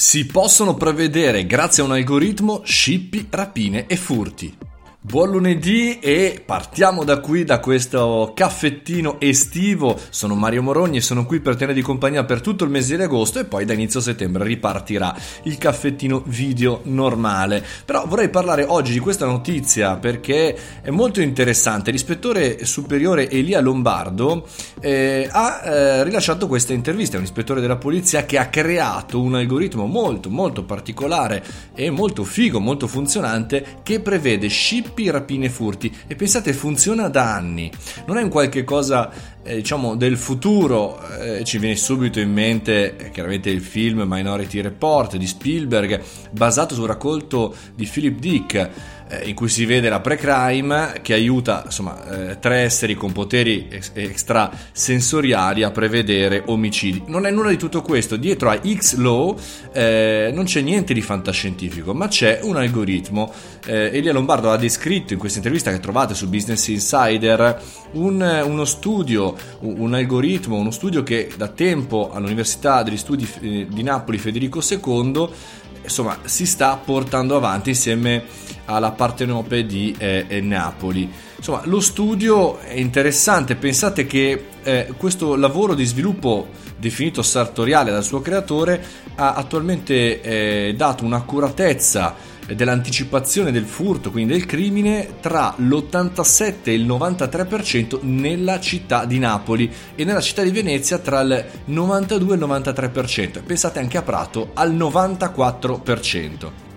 Si possono prevedere, grazie a un algoritmo, scippi, rapine e furti. Buon lunedì e partiamo da qui, da questo caffettino estivo. Sono Mario Morogni e sono qui per tenere di compagnia per tutto il mese di agosto e poi da inizio settembre ripartirà il caffettino video normale. Però vorrei parlare oggi di questa notizia perché è molto interessante. L'ispettore superiore Elia Lombardo eh, ha eh, rilasciato questa intervista. È un ispettore della polizia che ha creato un algoritmo molto molto particolare e molto figo, molto funzionante che prevede ship scippi, rapine e furti. E pensate funziona da anni. Non è un qualche cosa eh, diciamo del futuro, eh, ci viene subito in mente eh, chiaramente il film Minority Report di Spielberg basato sul raccolto di Philip Dick in cui si vede la pre-crime che aiuta insomma, eh, tre esseri con poteri ex- extrasensoriali a prevedere omicidi. Non è nulla di tutto questo, dietro a X-Law eh, non c'è niente di fantascientifico, ma c'è un algoritmo. Eh, Elia Lombardo ha descritto in questa intervista che trovate su Business Insider un, uno studio, un algoritmo, uno studio che da tempo all'Università degli Studi eh, di Napoli Federico II insomma si sta portando avanti insieme alla Partenope di eh, eh, Napoli. Insomma, lo studio è interessante, pensate che eh, questo lavoro di sviluppo definito sartoriale dal suo creatore ha attualmente eh, dato un'accuratezza dell'anticipazione del furto, quindi del crimine, tra l'87 e il 93% nella città di Napoli e nella città di Venezia tra il 92 e il 93%. Pensate anche a Prato al 94%.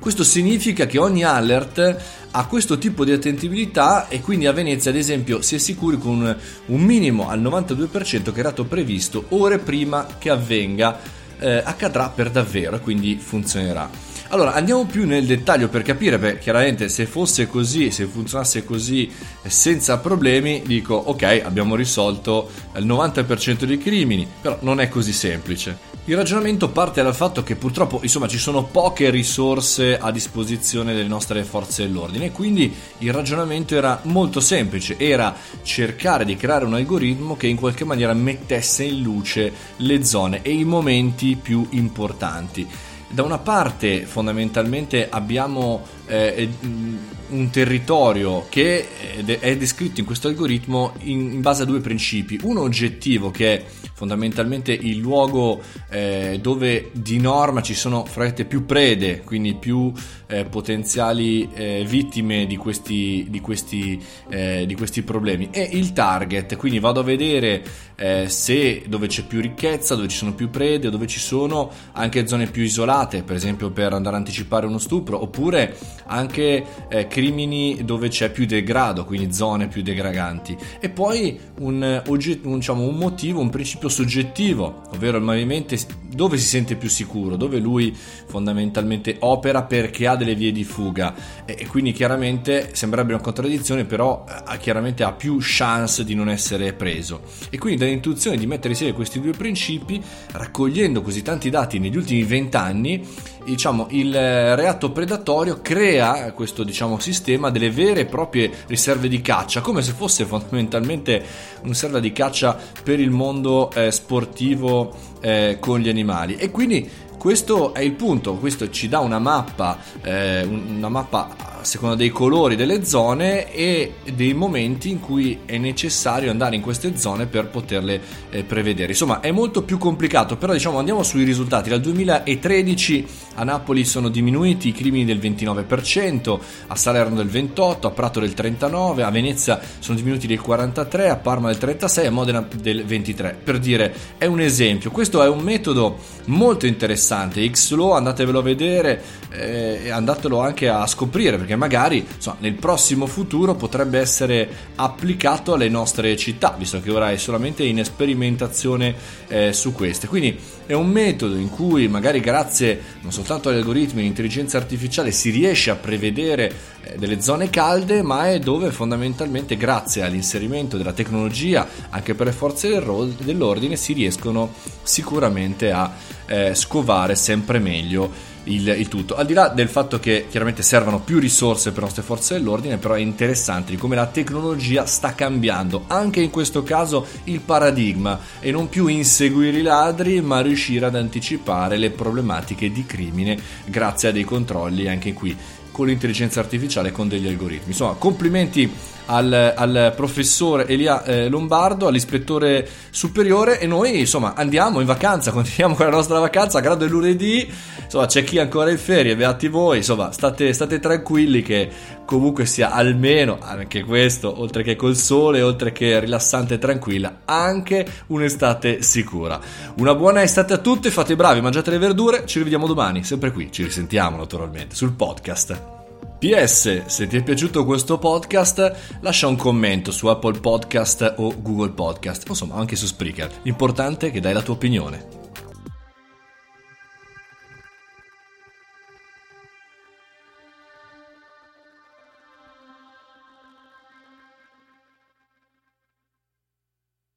Questo significa che ogni alert ha questo tipo di attendibilità e quindi a Venezia ad esempio si è sicuri con un minimo al 92% che era stato previsto ore prima che avvenga eh, accadrà per davvero e quindi funzionerà. Allora, andiamo più nel dettaglio per capire, perché chiaramente se fosse così, se funzionasse così senza problemi, dico ok, abbiamo risolto il 90% dei crimini, però non è così semplice. Il ragionamento parte dal fatto che purtroppo insomma, ci sono poche risorse a disposizione delle nostre forze dell'ordine quindi il ragionamento era molto semplice, era cercare di creare un algoritmo che in qualche maniera mettesse in luce le zone e i momenti più importanti da una parte fondamentalmente abbiamo un territorio che è descritto in questo algoritmo in, in, base a due principi, uno oggettivo che è fondamentalmente il luogo eh, dove di norma ci sono frette più prede, quindi più eh, potenziali eh, vittime di questi, di, questi, eh, di questi, problemi, e il target, quindi vado a vedere eh, se dove c'è più ricchezza, dove ci sono più prede, dove ci sono anche zone più isolate, per esempio per andare a anticipare uno stupro, oppure anche eh, crimini dove c'è più degrado, quindi zone più degradanti. E poi un, un, diciamo, un motivo, un principio soggettivo, ovvero il movimento dove si sente più sicuro, dove lui fondamentalmente opera perché ha delle vie di fuga e, e quindi chiaramente sembrerebbe una contraddizione, però ha, chiaramente ha più chance di non essere preso. E quindi dall'intuizione di mettere insieme questi due principi, raccogliendo così tanti dati negli ultimi vent'anni, diciamo, il reato predatorio crea questo diciamo, sistema delle vere e proprie riserve di caccia, come se fosse fondamentalmente una riserva di caccia per il mondo eh, sportivo eh, con gli animali. E quindi questo è il punto, questo ci dà una mappa, eh, una mappa a seconda dei colori delle zone e dei momenti in cui è necessario andare in queste zone per poterle eh, prevedere. Insomma, è molto più complicato, però diciamo andiamo sui risultati. Dal 2013 a Napoli sono diminuiti i crimini del 29%, a Salerno del 28%, a Prato del 39%, a Venezia sono diminuiti del 43%, a Parma del 36% e a Modena del 23%. Per dire, è un esempio. Questo è un metodo molto interessante. Xlow, andatevelo a vedere eh, andatelo anche a scoprire perché magari insomma, nel prossimo futuro potrebbe essere applicato alle nostre città, visto che ora è solamente in sperimentazione eh, su queste. Quindi è un metodo in cui magari grazie non soltanto agli algoritmi di intelligenza artificiale si riesce a prevedere eh, delle zone calde, ma è dove fondamentalmente grazie all'inserimento della tecnologia anche per le forze dell'ordine si riescono sicuramente a eh, scovare sempre meglio il, il, tutto. Al di là del fatto che chiaramente servano più risorse per le nostre forze dell'ordine, però è interessante di come la tecnologia sta cambiando, anche in questo caso il paradigma, e non più inseguire i ladri, ma riuscire ad anticipare le problematiche di crimine grazie a dei controlli anche qui con l'intelligenza artificiale e con degli algoritmi. Insomma, complimenti al, al professore Elia eh, Lombardo, all'ispettore superiore e noi insomma andiamo in vacanza, continuiamo con la nostra vacanza, grado è lunedì, insomma c'è chi ancora in ferie, beati voi, insomma state, state tranquilli che comunque sia almeno anche questo, oltre che col sole, oltre che rilassante e tranquilla, anche un'estate sicura. Una buona estate a tutti, fate i bravi, mangiate le verdure, ci rivediamo domani, sempre qui, ci risentiamo naturalmente sul podcast. PS, se ti è piaciuto questo podcast, lascia un commento su Apple Podcast o Google Podcast, insomma anche su Spreaker. L'importante è che dai la tua opinione.